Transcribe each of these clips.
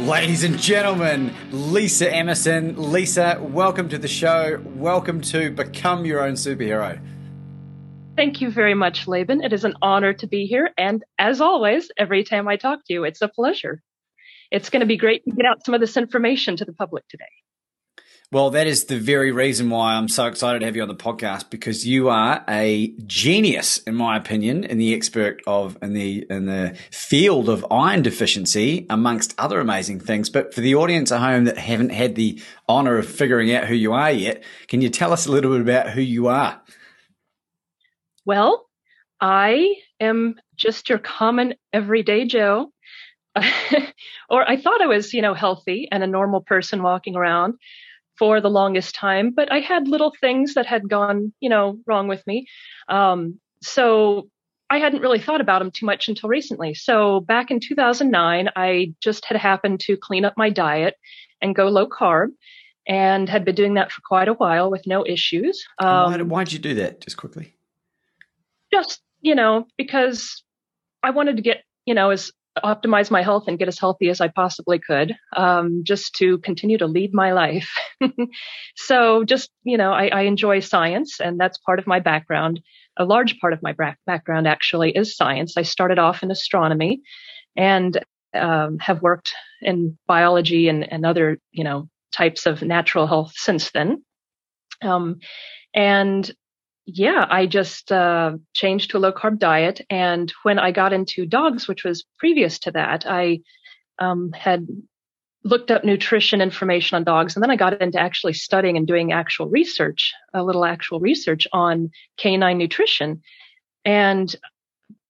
Ladies and gentlemen, Lisa Emerson. Lisa, welcome to the show. Welcome to Become Your Own Superhero. Thank you very much, Laban. It is an honor to be here. And as always, every time I talk to you, it's a pleasure. It's going to be great to get out some of this information to the public today. Well, that is the very reason why I'm so excited to have you on the podcast because you are a genius, in my opinion, in the expert of in the in the field of iron deficiency, amongst other amazing things. But for the audience at home that haven't had the honor of figuring out who you are yet, can you tell us a little bit about who you are? Well, I am just your common everyday Joe. or I thought I was, you know, healthy and a normal person walking around for the longest time, but I had little things that had gone, you know, wrong with me. Um, so I hadn't really thought about them too much until recently. So back in 2009, I just had happened to clean up my diet and go low carb and had been doing that for quite a while with no issues. Um, why, why'd you do that just quickly? Just, you know, because I wanted to get, you know, as optimize my health and get as healthy as I possibly could, um, just to continue to lead my life. so just, you know, I, I, enjoy science and that's part of my background. A large part of my background actually is science. I started off in astronomy and um, have worked in biology and, and other, you know, types of natural health since then. Um, and yeah, I just uh, changed to a low carb diet. And when I got into dogs, which was previous to that, I um, had looked up nutrition information on dogs. And then I got into actually studying and doing actual research, a little actual research on canine nutrition. And,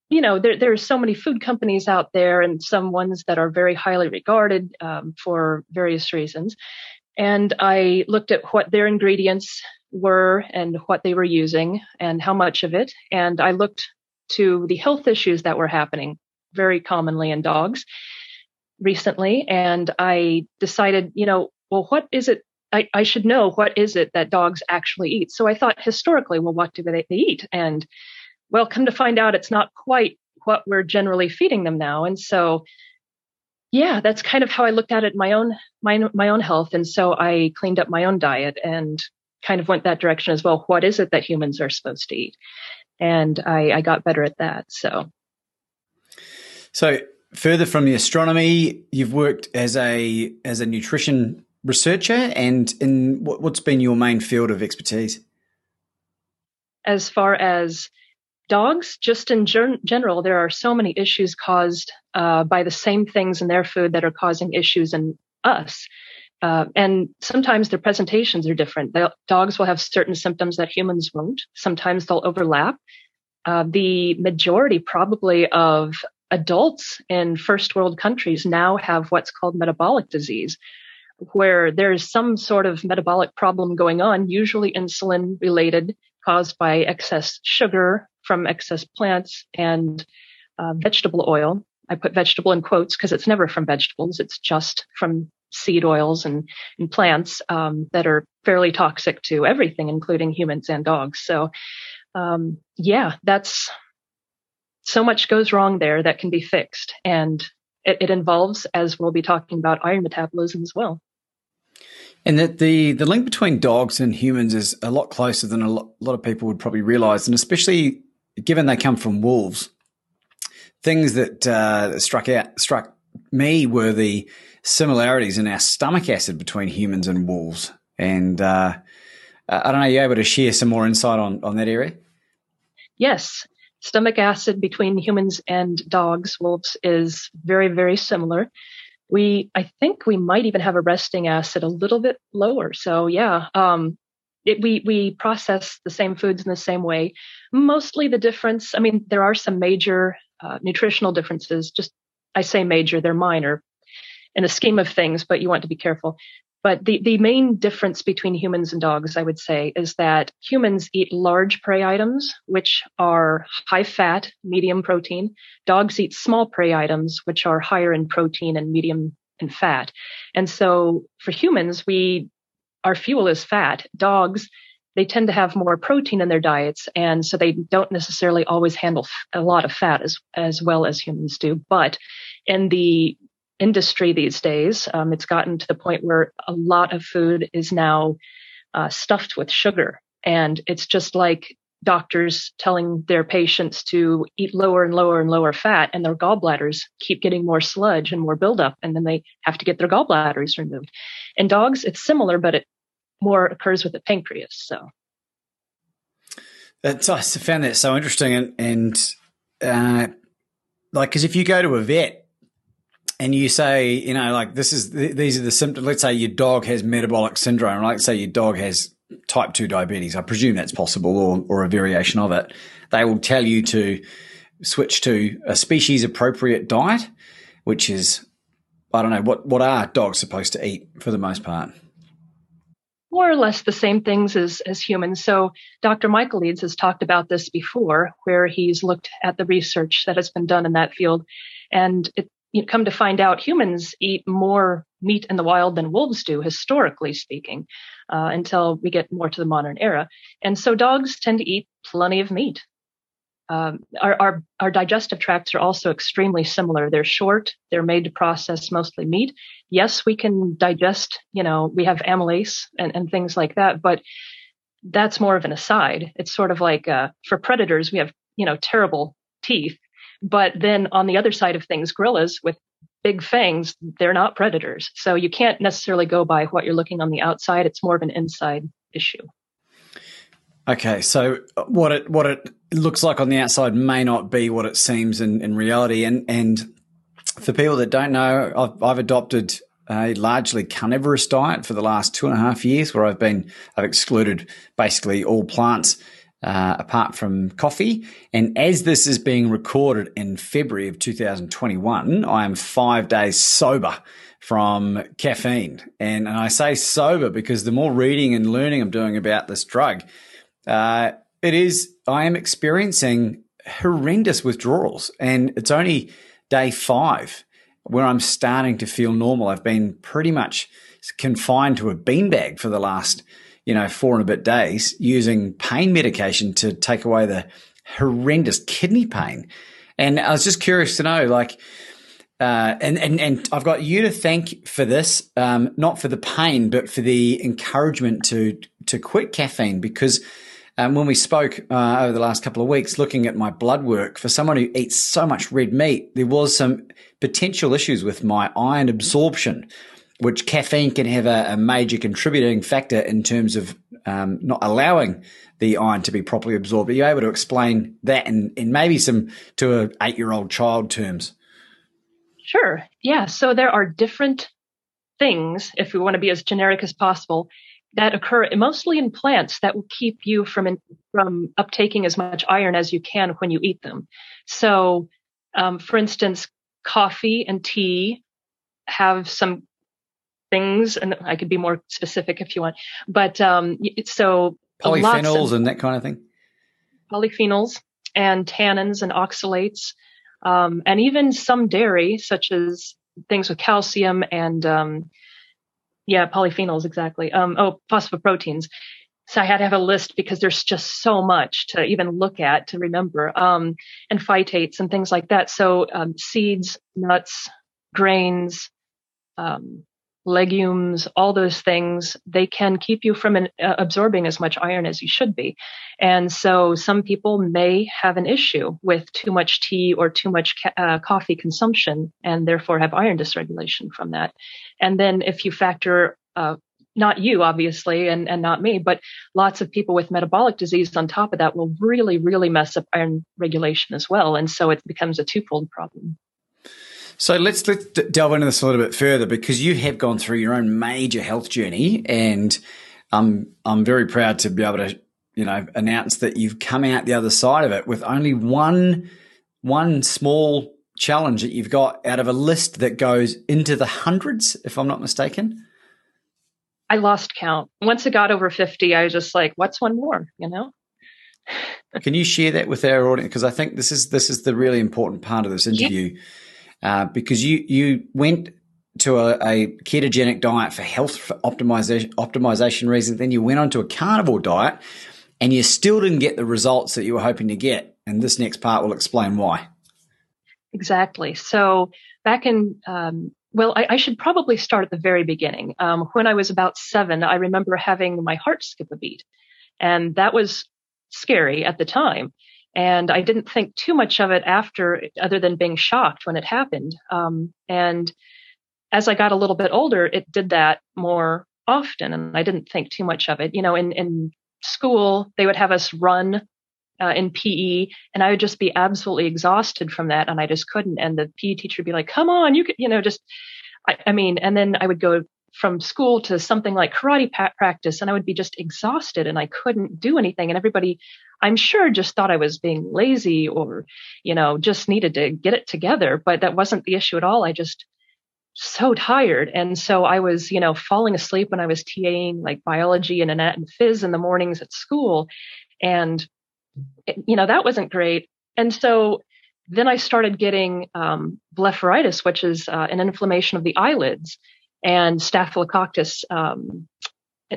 you know, there, there are so many food companies out there and some ones that are very highly regarded um, for various reasons. And I looked at what their ingredients were and what they were using and how much of it. And I looked to the health issues that were happening very commonly in dogs recently. And I decided, you know, well, what is it? I, I should know what is it that dogs actually eat. So I thought historically, well, what do they, they eat? And well, come to find out, it's not quite what we're generally feeding them now. And so yeah, that's kind of how I looked at it my own my my own health, and so I cleaned up my own diet and kind of went that direction as well. What is it that humans are supposed to eat? And I, I got better at that. So, so further from the astronomy, you've worked as a as a nutrition researcher, and in what, what's been your main field of expertise? As far as dogs, just in gen- general, there are so many issues caused uh, by the same things in their food that are causing issues in us. Uh, and sometimes their presentations are different. Dogs will have certain symptoms that humans won't. Sometimes they'll overlap. Uh, the majority, probably, of adults in first world countries now have what's called metabolic disease, where there's some sort of metabolic problem going on, usually insulin related, caused by excess sugar from excess plants and uh, vegetable oil. I put vegetable in quotes because it's never from vegetables. It's just from seed oils and, and plants um, that are fairly toxic to everything, including humans and dogs. So, um, yeah, that's so much goes wrong there that can be fixed. And it, it involves, as we'll be talking about, iron metabolism as well. And that the, the link between dogs and humans is a lot closer than a lot, a lot of people would probably realize. And especially given they come from wolves, things that uh, struck out struck me were the similarities in our stomach acid between humans and wolves. And uh, I don't know, you able to share some more insight on, on that area? Yes. Stomach acid between humans and dogs, wolves, is very, very similar. We, I think we might even have a resting acid a little bit lower. So yeah, um, it, we we process the same foods in the same way. Mostly the difference. I mean, there are some major uh, nutritional differences. Just I say major, they're minor in the scheme of things, but you want to be careful. But the, the main difference between humans and dogs, I would say, is that humans eat large prey items, which are high fat, medium protein. Dogs eat small prey items, which are higher in protein and medium in fat. And so for humans, we, our fuel is fat. Dogs, they tend to have more protein in their diets. And so they don't necessarily always handle a lot of fat as, as well as humans do. But in the industry these days. Um, it's gotten to the point where a lot of food is now uh, stuffed with sugar. And it's just like doctors telling their patients to eat lower and lower and lower fat, and their gallbladders keep getting more sludge and more buildup, and then they have to get their gallbladders removed. In dogs, it's similar, but it more occurs with the pancreas. So. That's, I found that so interesting, and, and uh, like because if you go to a vet and you say, you know, like this is these are the symptoms. Let's say your dog has metabolic syndrome. Like say your dog has type two diabetes. I presume that's possible, or or a variation of it. They will tell you to switch to a species appropriate diet, which is I don't know what what are dogs supposed to eat for the most part. More or less the same things as, as humans. So Dr. Michael Eades has talked about this before, where he's looked at the research that has been done in that field. And it you come to find out humans eat more meat in the wild than wolves do, historically speaking, uh, until we get more to the modern era. And so dogs tend to eat plenty of meat. Um, our, our, our digestive tracts are also extremely similar. They're short. They're made to process mostly meat. Yes, we can digest. You know, we have amylase and, and things like that, but that's more of an aside. It's sort of like uh, for predators, we have you know terrible teeth but then on the other side of things, gorillas with big fangs, they're not predators. So you can't necessarily go by what you're looking on the outside. It's more of an inside issue. Okay, so what it what it looks like on the outside may not be what it seems in, in reality. And and for people that don't know, I've, I've adopted a largely carnivorous diet for the last two and a half years, where I've been I've excluded basically all plants uh, apart from coffee. And as this is being recorded in February of 2021, I am five days sober from caffeine. And, and I say sober because the more reading and learning I'm doing about this drug, uh, it is, I am experiencing horrendous withdrawals. And it's only day five where I'm starting to feel normal. I've been pretty much confined to a beanbag for the last you know, four and a bit days using pain medication to take away the horrendous kidney pain. And I was just curious to know, like, uh, and, and, and I've got you to thank for this, um, not for the pain, but for the encouragement to, to quit caffeine because, um, when we spoke uh, over the last couple of weeks, looking at my blood work for someone who eats so much red meat, there was some potential issues with my iron absorption which caffeine can have a, a major contributing factor in terms of um, not allowing the iron to be properly absorbed. Are you able to explain that in, in maybe some to an eight year old child terms? Sure. Yeah. So there are different things, if we want to be as generic as possible, that occur mostly in plants that will keep you from in, from uptaking as much iron as you can when you eat them. So, um, for instance, coffee and tea have some things, and I could be more specific if you want. But um, so polyphenols of, and that kind of thing. Polyphenols and tannins and oxalates, um, and even some dairy, such as things with calcium and um, yeah, polyphenols exactly. Um, oh, phosphoproteins. So I had to have a list because there's just so much to even look at to remember, um, and phytates and things like that. So um, seeds, nuts, grains, um, legumes, all those things, they can keep you from an, uh, absorbing as much iron as you should be. And so some people may have an issue with too much tea or too much ca- uh, coffee consumption and therefore have iron dysregulation from that. And then if you factor uh, not you obviously and, and not me but lots of people with metabolic disease on top of that will really really mess up iron regulation as well and so it becomes a twofold problem so let's let's delve into this a little bit further because you have gone through your own major health journey and i'm i'm very proud to be able to you know announce that you've come out the other side of it with only one one small challenge that you've got out of a list that goes into the hundreds if i'm not mistaken I lost count. Once it got over 50, I was just like, what's one more, you know? Can you share that with our audience? Because I think this is this is the really important part of this interview, yeah. Uh, because you you went to a, a, ketogenic diet for health for optimization optimization reasons. Then you went on to a carnivore diet, and you still didn't get the results that you were hoping to get. And this next part will explain why. Exactly. So back in um, well, I, I, should probably start at the very beginning. Um, when I was about seven, I remember having my heart skip a beat. And that was scary at the time. And I didn't think too much of it after, other than being shocked when it happened. Um, and as I got a little bit older, it did that more often. And I didn't think too much of it. You know, in, in school, they would have us run uh, in PE, and I would just be absolutely exhausted from that, and I just couldn't. And the PE teacher would be like, "Come on, you could," you know, just. I, I mean, and then I would go from school to something like karate practice, and I would be just exhausted, and I couldn't do anything. And everybody, I'm sure, just thought I was being lazy or, you know, just needed to get it together. But that wasn't the issue at all. I just so tired. And so I was, you know, falling asleep when I was TAing like biology and anat and phys in the mornings at school. And you know, that wasn't great. And so then I started getting um, blepharitis, which is uh, an inflammation of the eyelids, and staphylococcus um,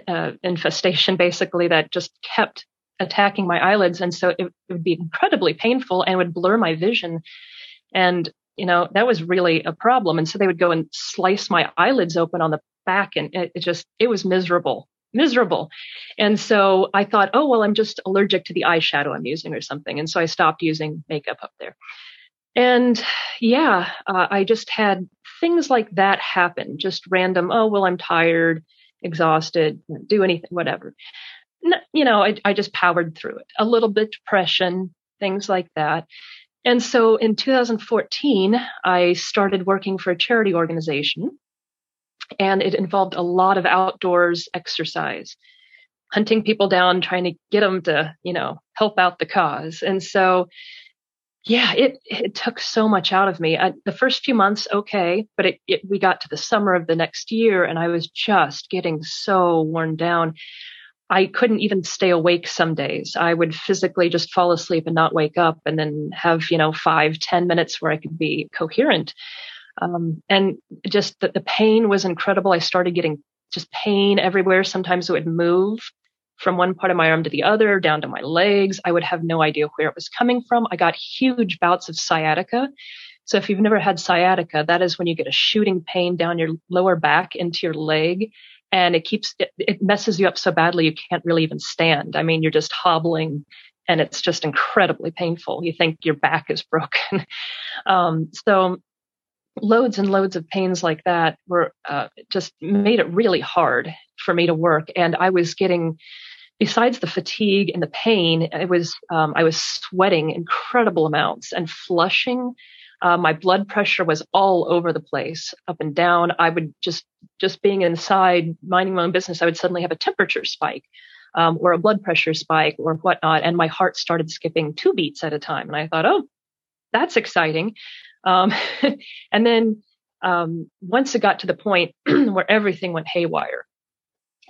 uh, infestation, basically, that just kept attacking my eyelids. And so it, it, would be incredibly painful and would blur my vision. And, you know, that was really a problem. And so they would go and slice my eyelids open on the back, and it, it just, it was miserable miserable. And so I thought, oh, well, I'm just allergic to the eyeshadow I'm using or something. And so I stopped using makeup up there. And yeah, uh, I just had things like that happen, just random, oh, well, I'm tired, exhausted, do anything, whatever. you know, I, I just powered through it. A little bit depression, things like that. And so in 2014, I started working for a charity organization and it involved a lot of outdoors exercise hunting people down trying to get them to you know help out the cause and so yeah it it took so much out of me I, the first few months okay but it, it we got to the summer of the next year and i was just getting so worn down I couldn't even stay awake some days. I would physically just fall asleep and not wake up and then have, you know, five, ten minutes where I could be coherent. Um, and just the, the pain was incredible. I started getting just pain everywhere. Sometimes it would move from one part of my arm to the other, down to my legs. I would have no idea where it was coming from. I got huge bouts of sciatica. So if you've never had sciatica, that is when you get a shooting pain down your lower back into your leg and it keeps it, it messes you up so badly you can't really even stand. I mean, you're just hobbling and it's just incredibly painful. You think your back is broken. um, so loads and loads of pains like that were uh, just made it really hard for me to work. And I was getting, besides the fatigue and the pain, it was um, I was sweating incredible amounts and flushing. Uh, my blood pressure was all over the place, up and down. I would just just being inside, minding my own business, I would suddenly have a temperature spike. Um, or a blood pressure spike or whatnot, and my heart started skipping two beats at a time. And I thought, oh, that's exciting. Um, and then um, once it got to the point where everything went haywire,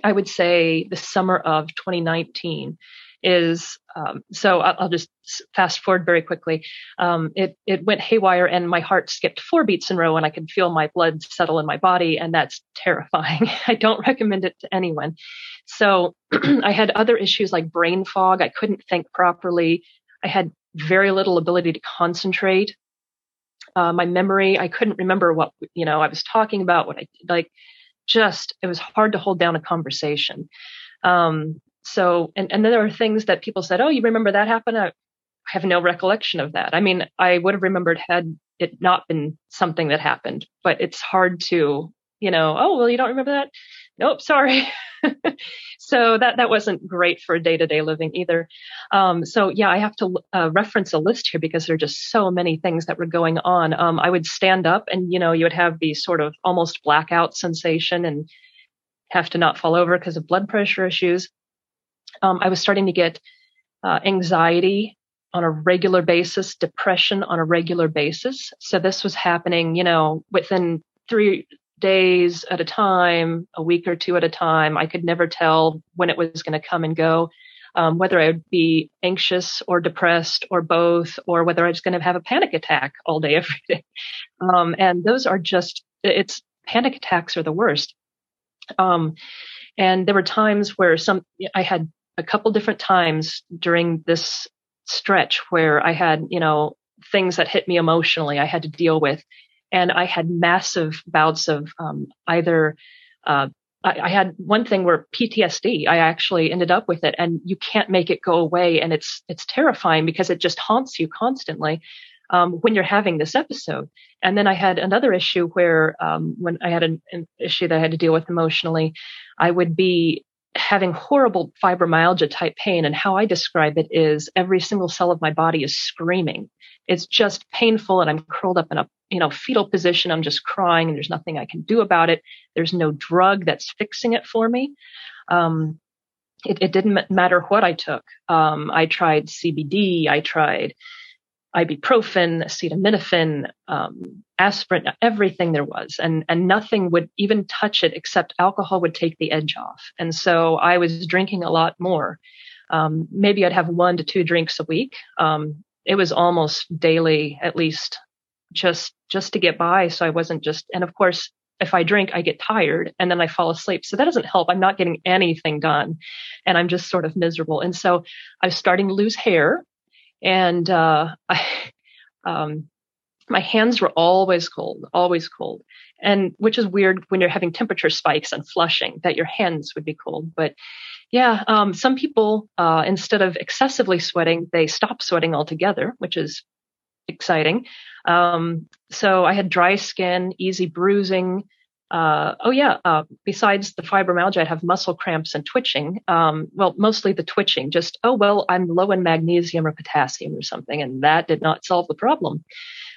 I would say the summer of 2019 is um, so I'll, I'll, just fast forward very quickly. Um, it it went haywire and my heart skipped four beats in a row and I could feel my blood settle in my body and that's terrifying. I don't recommend it to anyone. So I had other issues like brain fog. I couldn't think properly. I had very little ability to concentrate uh, my memory. I couldn't remember what, you know, I was talking about, what I like, just it was hard to hold down a conversation. Um, so and and then there were things that people said, "Oh, you remember that happened?" I, I have no recollection of that. I mean, I would have remembered had it not been something that happened, but it's hard to, you know, oh well, you don't remember that? Nope, sorry. so that that wasn't great for day to day living either. Um, so yeah, I have to uh, reference a list here because there are just so many things that were going on. Um, I would stand up and you know you would have these sort of almost blackout sensation and have to not fall over because of blood pressure issues. Um, I was starting to get uh, anxiety on a regular basis, depression on a regular basis. So this was happening, you know, within three days at a time, a week or two at a time. I could never tell when it was going to come and go, um, whether I would be anxious or depressed or both, or whether I was going to have a panic attack all day, every day. Um, and those are just, it's panic attacks are the worst. Um, and there were times where some, I had a couple different times during this stretch where I had, you know, things that hit me emotionally I had to deal with and I had massive bouts of um, either. Uh, I, had one thing where PTSD. I actually ended up with it, and you can't make it go away, and it's it's terrifying because it just haunts you constantly. Um, when you're having this episode. And then I had another issue where, um, when I had an, an, issue that I had to deal with emotionally, I would be having horrible fibromyalgia type pain. And how I describe it is every single cell of my body is screaming. It's just painful. And I'm curled up in a you know, fetal position. I'm just crying and there's nothing I can do about it. There's no drug that's fixing it for me. Um, it, it, didn't matter what I took. Um, I tried CBD. I tried ibuprofen, acetaminophen, um, aspirin, everything there was, and and nothing would even touch it except alcohol would take the edge off. And so I was drinking a lot more. Um, maybe I'd have one to two drinks a week. Um, it was almost daily, at least just just to get by. So i wasn't just and of course if i drink i get tired and then i fall asleep. So that doesn't help. I'm not getting anything done and i'm just sort of miserable. And so i was starting to lose hair and uh i um my hands were always cold always cold. And which is weird when you're having temperature spikes and flushing that your hands would be cold but yeah um, some people uh, instead of excessively sweating they stop sweating altogether which is exciting. Um, so I had dry skin, easy bruising. Uh, oh yeah. Uh, besides the fibromyalgia, I'd have muscle cramps and twitching. Um, well, mostly the twitching. Just oh well, I'm low in magnesium or potassium or something, and that did not solve the problem.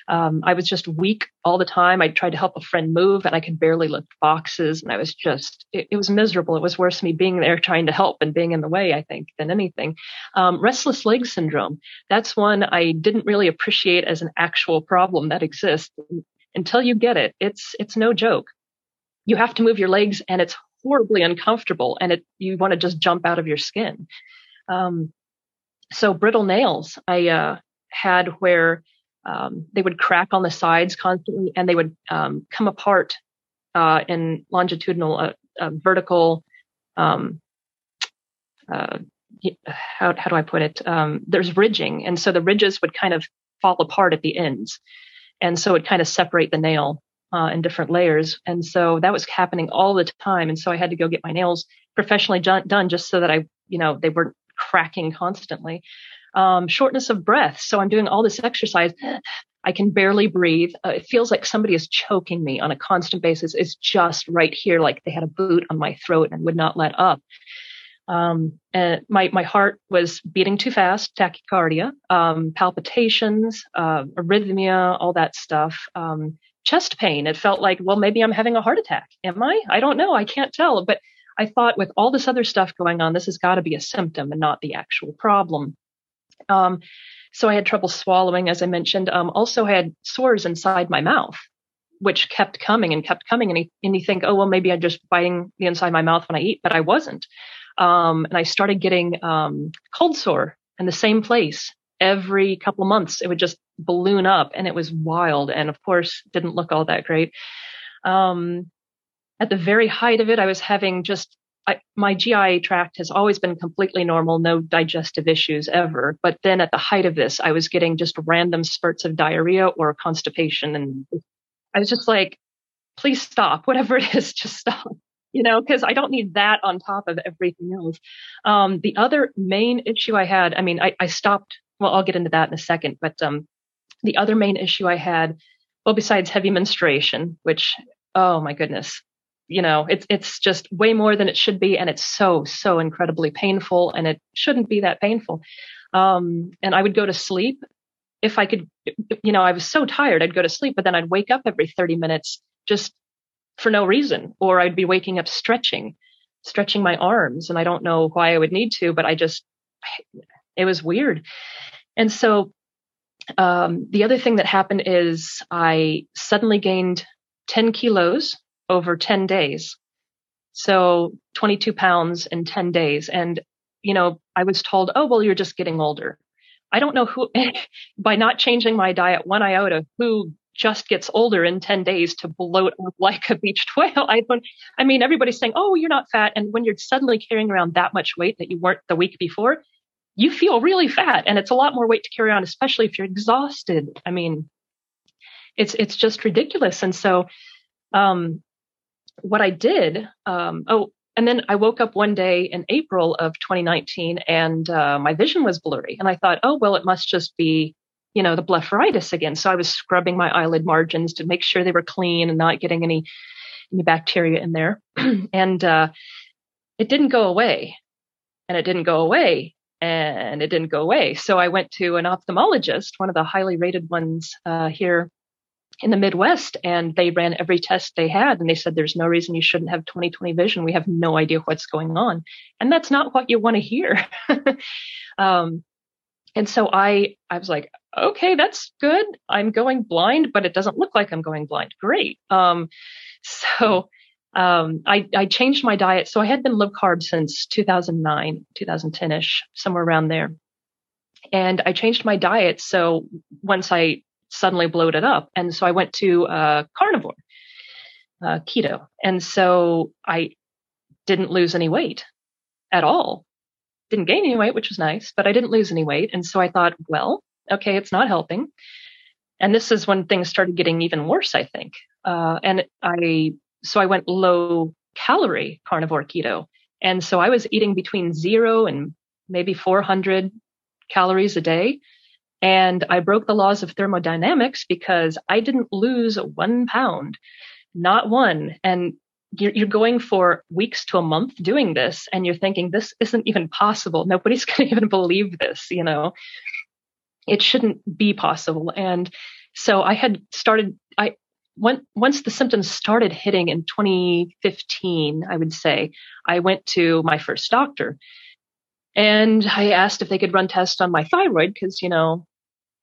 Um, I was just weak all the time. I tried to help a friend move and I could barely lift boxes. And I was just, it, it was miserable. It was worse me being there trying to help and being in the way, I think, than anything. Um, restless leg syndrome. That's one I didn't really appreciate as an actual problem that exists until you get it. It's, it's no joke. You have to move your legs and it's horribly uncomfortable and it, you want to just jump out of your skin. Um, so brittle nails, I, uh, had where um, they would crack on the sides constantly and they would um, come apart uh, in longitudinal, uh, uh, vertical. Um, uh, how, how do I put it? Um, there's ridging, and so the ridges would kind of fall apart at the ends, and so it kind of separate the nail uh, in different layers. And so that was happening all the time, and so I had to go get my nails professionally done just so that I, you know, they weren't cracking constantly um, shortness of breath. So I'm doing all this exercise. I can barely breathe. Uh, it feels like somebody is choking me on a constant basis. It's just right here, like they had a boot on my throat and would not let up. Um, and my my heart was beating too fast, tachycardia, um, palpitations, uh, arrhythmia, all that stuff. Um, chest pain. It felt like, well, maybe I'm having a heart attack. Am I? I don't know. I can't tell. But I thought with all this other stuff going on, this has got to be a symptom and not the actual problem. Um, so I had trouble swallowing, as I mentioned. Um, also, had sores inside my mouth, which kept coming and kept coming. And, you, and you think, oh, well, maybe I'm just biting the inside of my mouth when I eat, but I wasn't. Um, and I started getting um, cold sore in the same place every couple of months. It would just balloon up, and it was wild. And of course, didn't look all that great. Um, at the very height of it, I was having just I, my GI tract has always been completely normal, no digestive issues ever. But then at the height of this, I was getting just random spurts of diarrhea or constipation. And I was just like, please stop, whatever it is, just stop. you know, because I don't need that on top of everything else. Um, the other main issue I had, I mean, I, I stopped. Well, I'll get into that in a second, but um, the other main issue I had, well, besides heavy menstruation, which, oh my goodness, you know, it's it's just way more than it should be, and it's so so incredibly painful, and it shouldn't be that painful. Um, and I would go to sleep if I could, you know, I was so tired, I'd go to sleep, but then I'd wake up every 30 minutes just for no reason, or I'd be waking up stretching, stretching my arms. And I don't know why I would need to, but I just, it was weird. And so, um, the other thing that happened is I suddenly gained 10 kilos over 10 days. So 22 pounds in 10 days. And, you know, I was told, oh, well, you're just getting older. I don't know who, by not changing my diet one iota, who just gets older in 10 days to bloat like a beached whale. I I mean, everybody's saying, oh, you're not fat. And when you're suddenly carrying around that much weight that you weren't the week before, you feel really fat. And it's a lot more weight to carry on, especially if you're exhausted. I mean, it's, it's just ridiculous. And so, um, what I did, um, oh, and then I woke up one day in April of 2019 and uh, my vision was blurry. And I thought, oh, well, it must just be, you know, the blepharitis again. So I was scrubbing my eyelid margins to make sure they were clean and not getting any, any bacteria in there. and uh, it didn't go away. And it didn't go away. And it didn't go away. So I went to an ophthalmologist, one of the highly rated ones uh, here in the Midwest and they ran every test they had and they said there's no reason you shouldn't have 20/20 vision. We have no idea what's going on. And that's not what you want to hear. um, and so I, I was like, okay, that's good. I'm going blind, but it doesn't look like I'm going blind. Great. Um, so, um, I, I changed my diet. So I had been low carb since 2009, 2010 ish, somewhere around there. And I changed my diet. So once I suddenly bloated up. And so I went to uh, carnivore, uh, keto. And so I didn't lose any weight at all. Didn't gain any weight, which was nice, but I didn't lose any weight. And so I thought, well, okay, it's not helping. And this is when things started getting even worse, I think. Uh, and I, so I went low calorie carnivore keto. And so I was eating between zero and maybe 400 calories a day. And I broke the laws of thermodynamics because I didn't lose one pound, not one. And you're, going for weeks to a month doing this, and you're thinking, this isn't even possible. Nobody's going to even believe this, you know? It shouldn't be possible. And so I had started, I, when, once the symptoms started hitting in 2015, I would say, I went to my first doctor and I asked if they could run tests on my thyroid because, you know,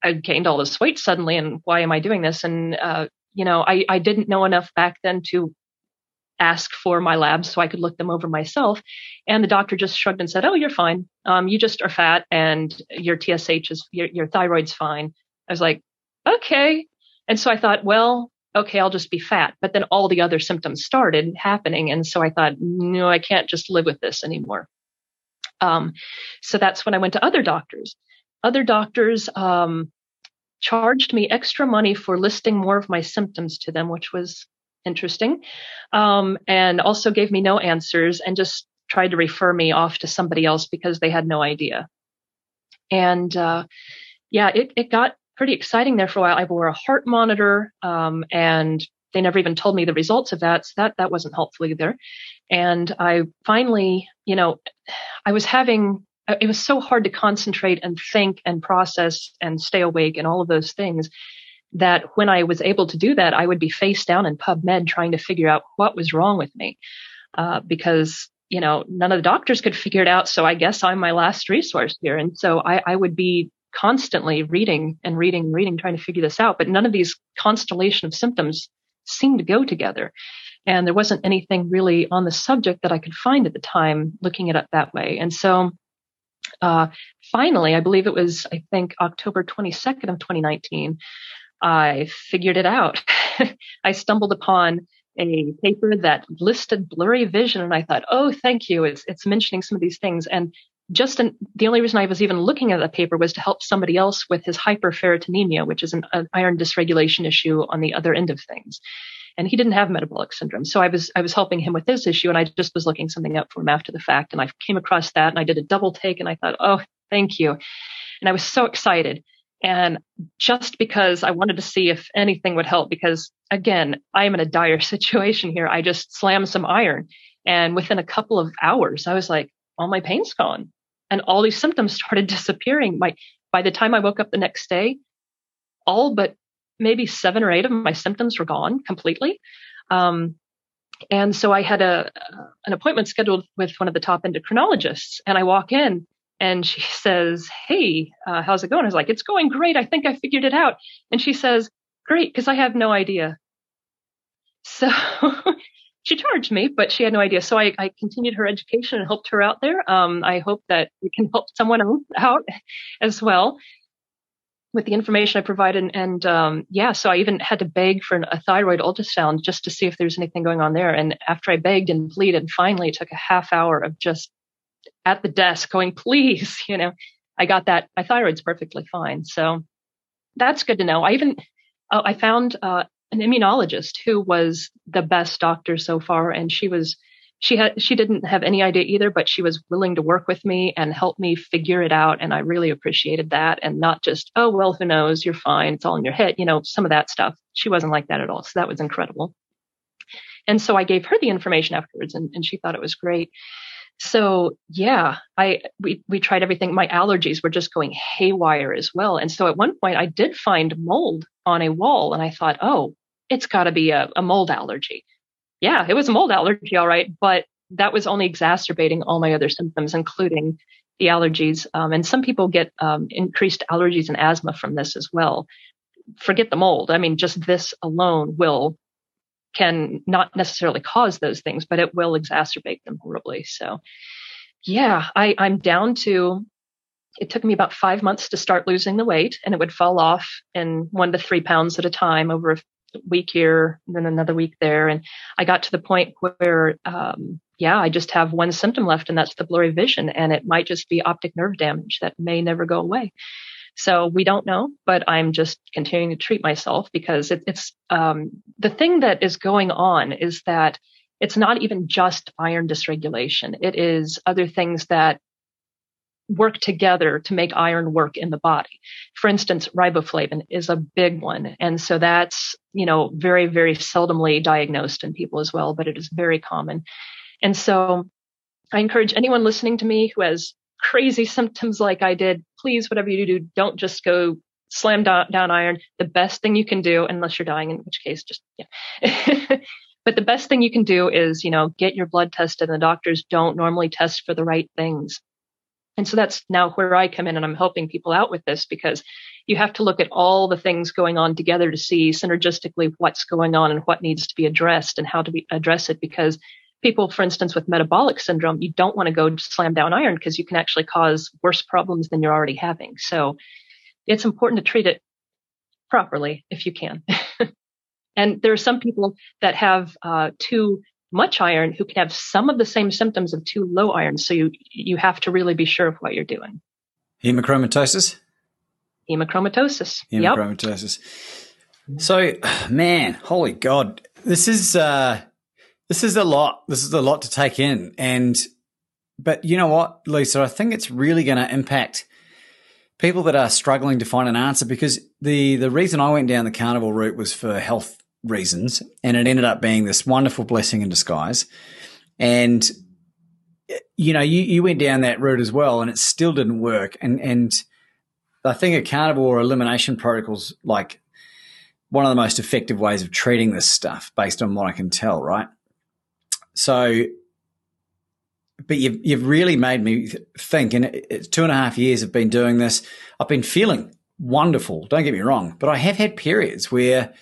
I gained all this weight suddenly, and why am I doing this? And uh, you know, I I didn't know enough back then to ask for my labs so I could look them over myself. And the doctor just shrugged and said, "Oh, you're fine. Um, you just are fat, and your TSH is your your thyroid's fine." I was like, "Okay." And so I thought, well, okay, I'll just be fat. But then all the other symptoms started happening, and so I thought, no, I can't just live with this anymore. Um, so that's when I went to other doctors other doctors um, charged me extra money for listing more of my symptoms to them, which was interesting, um, and also gave me no answers and just tried to refer me off to somebody else because they had no idea. And uh, yeah, it, it got pretty exciting there for a while. I wore a heart monitor, um, and they never even told me the results of that. So that that wasn't helpful either. And I finally, you know, I was having it was so hard to concentrate and think and process and stay awake and all of those things that when I was able to do that, I would be face down in PubMed trying to figure out what was wrong with me. Uh, because, you know, none of the doctors could figure it out. So I guess I'm my last resource here. And so I, I would be constantly reading and reading and reading, trying to figure this out. But none of these constellation of symptoms seemed to go together. And there wasn't anything really on the subject that I could find at the time looking at it that way. And so uh, finally, I believe it was, I think, October 22nd of 2019, I figured it out. I stumbled upon a paper that listed blurry vision, and I thought, oh, thank you. It's, it's mentioning some of these things. And just in, the only reason I was even looking at that paper was to help somebody else with his hyperferritinemia, which is an, an iron dysregulation issue on the other end of things. And he didn't have metabolic syndrome. So I was I was helping him with his issue, and I just was looking something up for him after the fact, and I came across that, and I did a double take, and I thought, oh, thank you, and I was so excited. And just because I wanted to see if anything would help, because again, I am in a dire situation here. I just slammed some iron, and within a couple of hours, I was like, all my pain's gone, and all these symptoms started disappearing. My by the time I woke up the next day, all but maybe seven or eight of my symptoms were gone completely. Um, and so I had a an appointment scheduled with one of the top endocrinologists, and I walk in and she says, "Hey, uh, how's it going?" I was like, "It's going great. I think I figured it out." And she says, "Great, because I have no idea." So she charged me, but she had no idea. So I, I continued her education and helped her out there. Um, I hope that we can help someone else out as well with the information I provided. And, um, yeah, so I even had to beg for an, a thyroid ultrasound just to see if there's anything going on there. And after I begged and pleaded, finally it took a half hour of just at the desk going, please, you know, I got that. My thyroid's perfectly fine. So that's good to know. I even, uh, I found uh, an immunologist who was the best doctor so far. And she was, she had she didn't have any idea either but she was willing to work with me and help me figure it out. And i really appreciated that and not just oh well who knows? You're fine. It's all in your head you know some of that stuff. She wasn't like that at all. So that was incredible. And so i gave her the information afterwards and, and she thought it was great. So yeah i we we tried everything. My allergies were just going haywire as well. And so at one point i did find mold on a wall and i thought oh it's got to be a, a mold allergy yeah, it was a mold allergy, all right, but that was only exacerbating all my other symptoms, including the allergies. Um, and some people get um, increased allergies and asthma from this as well. Forget the mold. I mean, just this alone will can not necessarily cause those things, but it will exacerbate them horribly. So, yeah, I, I'm down to. It took me about five months to start losing the weight, and it would fall off in one to three pounds at a time over a week here, then another week there. And I got to the point where, um, yeah, I just have one symptom left, and that's the blurry vision. And it might just be optic nerve damage that may never go away. So we don't know, but I'm just continuing to treat myself because it, it's um, the thing that is going on is that it's not even just iron dysregulation. It is other things that work together to make iron work in the body. For instance, riboflavin is a big one. And so that's, you know, very, very seldomly diagnosed in people as well, but it is very common. And so I encourage anyone listening to me who has crazy symptoms like I did, please, whatever you do, don't just go slam down, down iron. The best thing you can do, unless you're dying, in which case just, yeah. but the best thing you can do is, you know, get your blood tested. And the doctors don't normally test for the right things. And so that's now where I come in and I'm helping people out with this because you have to look at all the things going on together to see synergistically what's going on and what needs to be addressed and how to be, address it because people, for instance, with metabolic syndrome, you don't want to go slam down iron because you can actually cause worse problems than you're already having. So it's important to treat it properly if you can. and there are some people that have uh, too much iron who can have some of the same symptoms of too low iron. So you you have to really be sure of what you're doing. Hemochromatosis. Hemochromatosis. Hemochromatosis. Yep. So, man, holy God, this is uh, this is a lot. This is a lot to take in, and but you know what, Lisa, I think it's really going to impact people that are struggling to find an answer because the the reason I went down the carnivore route was for health reasons, and it ended up being this wonderful blessing in disguise. And you know, you, you went down that route as well, and it still didn't work. And and I think a carnivore elimination protocol's like one of the most effective ways of treating this stuff, based on what I can tell, right? So, but you've you've really made me think. And it's two and a half years I've been doing this. I've been feeling wonderful. Don't get me wrong, but I have had periods where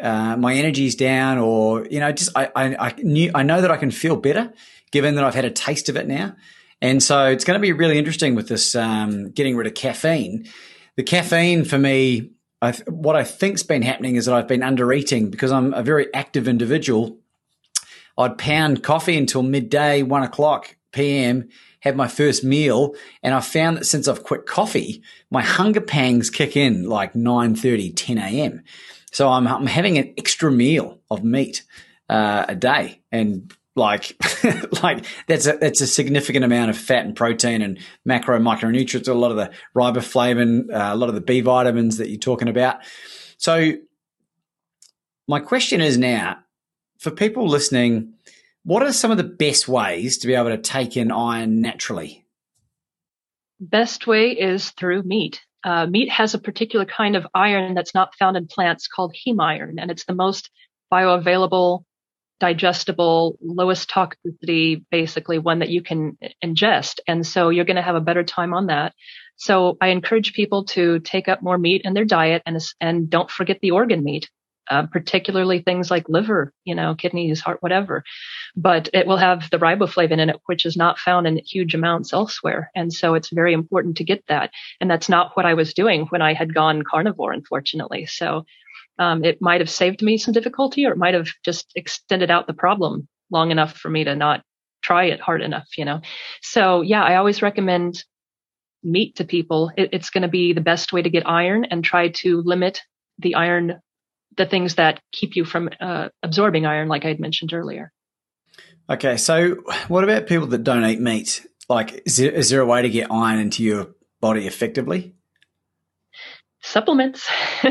uh, my energy's down or, you know, just I, I, I, knew, I know that I can feel better given that I've had a taste of it now. And so it's going to be really interesting with this um, getting rid of caffeine. The caffeine for me, I, what I think's been happening is that I've been under eating because I'm a very active individual. I'd pound coffee until midday, one o'clock PM, have my first meal, and I found that since I've quit coffee, my hunger pangs kick in like 9 30, 10 a.m. So I'm, I'm having an extra meal of meat uh, a day, and like like that's a that's a significant amount of fat and protein and macro micronutrients. A lot of the riboflavin, uh, a lot of the B vitamins that you're talking about. So my question is now for people listening, what are some of the best ways to be able to take in iron naturally? Best way is through meat. Uh, meat has a particular kind of iron that's not found in plants called heme iron, and it's the most bioavailable digestible, lowest toxicity, basically one that you can ingest. And so you're going to have a better time on that. So I encourage people to take up more meat in their diet and, and don't forget the organ meat. Uh, particularly things like liver, you know, kidneys, heart, whatever. But it will have the riboflavin in it, which is not found in huge amounts elsewhere. And so it's very important to get that. And that's not what I was doing when I had gone carnivore, unfortunately. So um, it might have saved me some difficulty or it might have just extended out the problem long enough for me to not try it hard enough, you know? So yeah, I always recommend meat to people. It, it's going to be the best way to get iron and try to limit the iron, the things that keep you from uh, absorbing iron, like I had mentioned earlier. Okay. So what about people that don't eat meat? Like, is there, is there a way to get iron into your body effectively? supplements.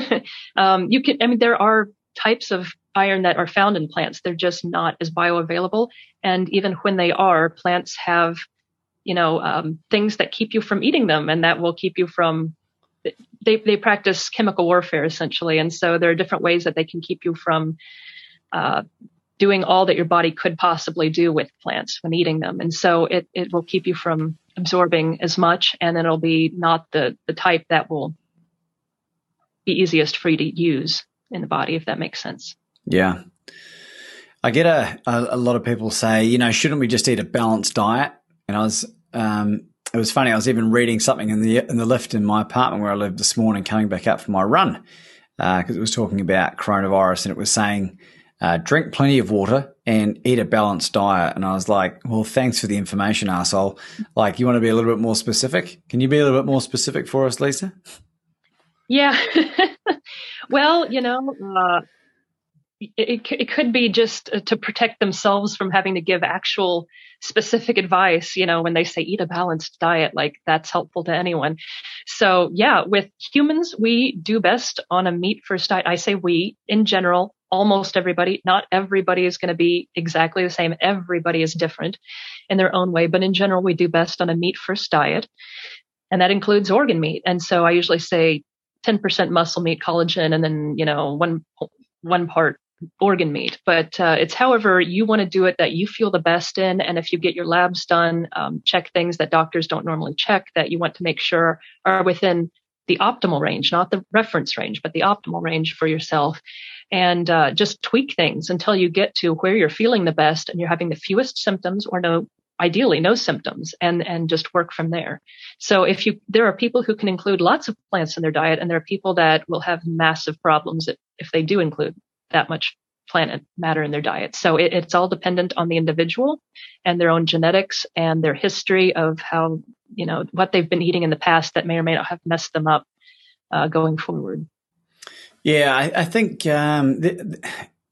um, you can, I mean, there are types of iron that are found in plants. They're just not as bioavailable. And even when they are, plants have, you know, um, things that keep you from eating them and that will keep you from, they, they practice chemical warfare essentially. And so there are different ways that they can keep you from, uh, doing all that your body could possibly do with plants when eating them. And so it, it will keep you from absorbing as much and it'll be not the, the type that will be easiest for you to use in the body, if that makes sense. Yeah. I get a, a, a lot of people say, you know, shouldn't we just eat a balanced diet? And I was, um, it was funny. I was even reading something in the in the lift in my apartment where I lived this morning, coming back up from my run, because uh, it was talking about coronavirus and it was saying, uh, drink plenty of water and eat a balanced diet. And I was like, well, thanks for the information, asshole. Like, you want to be a little bit more specific? Can you be a little bit more specific for us, Lisa? Yeah. well, you know, uh, it, it could be just uh, to protect themselves from having to give actual specific advice, you know, when they say eat a balanced diet, like that's helpful to anyone. So yeah, with humans, we do best on a meat first diet. I say we in general, almost everybody, not everybody is going to be exactly the same. Everybody is different in their own way, but in general, we do best on a meat first diet. And that includes organ meat. And so I usually say 10% muscle meat collagen and then, you know, one, one part organ meat. But uh, it's however you want to do it that you feel the best in. And if you get your labs done, um, check things that doctors don't normally check that you want to make sure are within the optimal range, not the reference range, but the optimal range for yourself. And uh, just tweak things until you get to where you're feeling the best and you're having the fewest symptoms or no ideally no symptoms and and just work from there so if you there are people who can include lots of plants in their diet and there are people that will have massive problems if, if they do include that much plant matter in their diet. So it, it's all dependent on the individual and their own genetics and their history of how you know what they've been eating in the past that may or may not have messed them up uh, going forward. Yeah, I, I think um,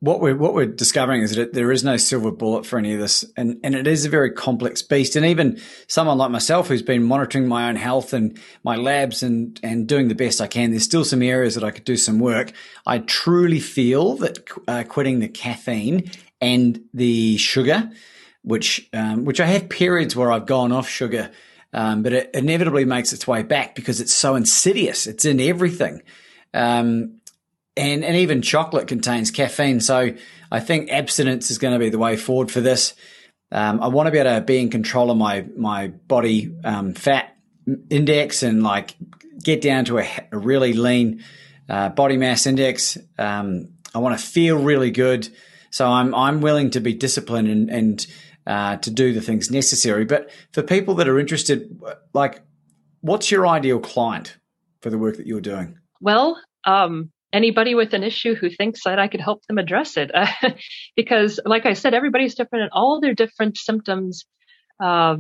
what we're what we're discovering is that there is no silver bullet for any of this, and and it is a very complex beast. And even someone like myself, who's been monitoring my own health and my labs and and doing the best I can, there's still some areas that I could do some work. I truly feel that uh, quitting the caffeine and the sugar, which um, which I have periods where I've gone off sugar, um, but it inevitably makes its way back because it's so insidious. It's in everything. Um, and and even chocolate contains caffeine. So I think abstinence is going to be the way forward for this. Um, I want to be able to be in control of my my body um, fat index and like get down to a, a really lean uh, body mass index. Um, I want to feel really good. So I'm I'm willing to be disciplined and and uh, to do the things necessary. But for people that are interested, like, what's your ideal client for the work that you're doing? Well, um, anybody with an issue who thinks that I could help them address it. because, like I said, everybody's different and all their different symptoms uh,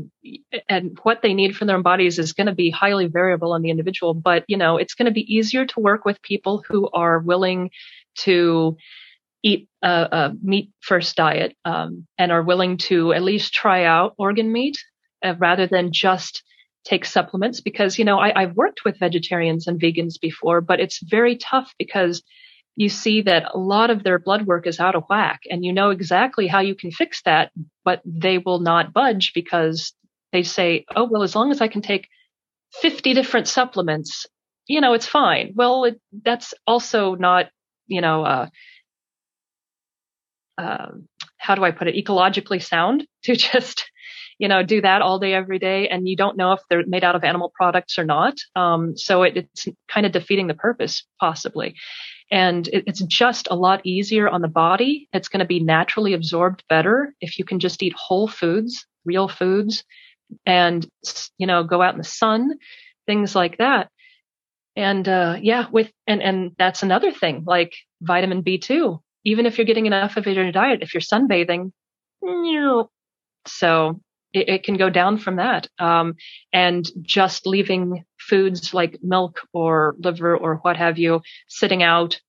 and what they need from their own bodies is going to be highly variable on the individual. But, you know, it's going to be easier to work with people who are willing to eat a, a meat first diet um, and are willing to at least try out organ meat uh, rather than just take supplements because you know I, I've worked with vegetarians and vegans before, but it's very tough because you see that a lot of their blood work is out of whack and you know exactly how you can fix that, but they will not budge because they say, oh, well, as long as I can take 50 different supplements, you know, it's fine. Well, it, that's also not, you know, uh, uh, how do I put it, ecologically sound to just, you know, do that all day, every day. And you don't know if they're made out of animal products or not. Um, so it, it's kind of defeating the purpose, possibly. And it, it's just a lot easier on the body. It's going to be naturally absorbed better if you can just eat whole foods, real foods, and, you know, go out in the sun, things like that. And, uh, yeah, with, and, and that's another thing, like vitamin B2 even if you're getting enough of it in your diet, if you're sunbathing, so it, it can go down from that. Um, and just leaving foods like milk or liver or what have you sitting out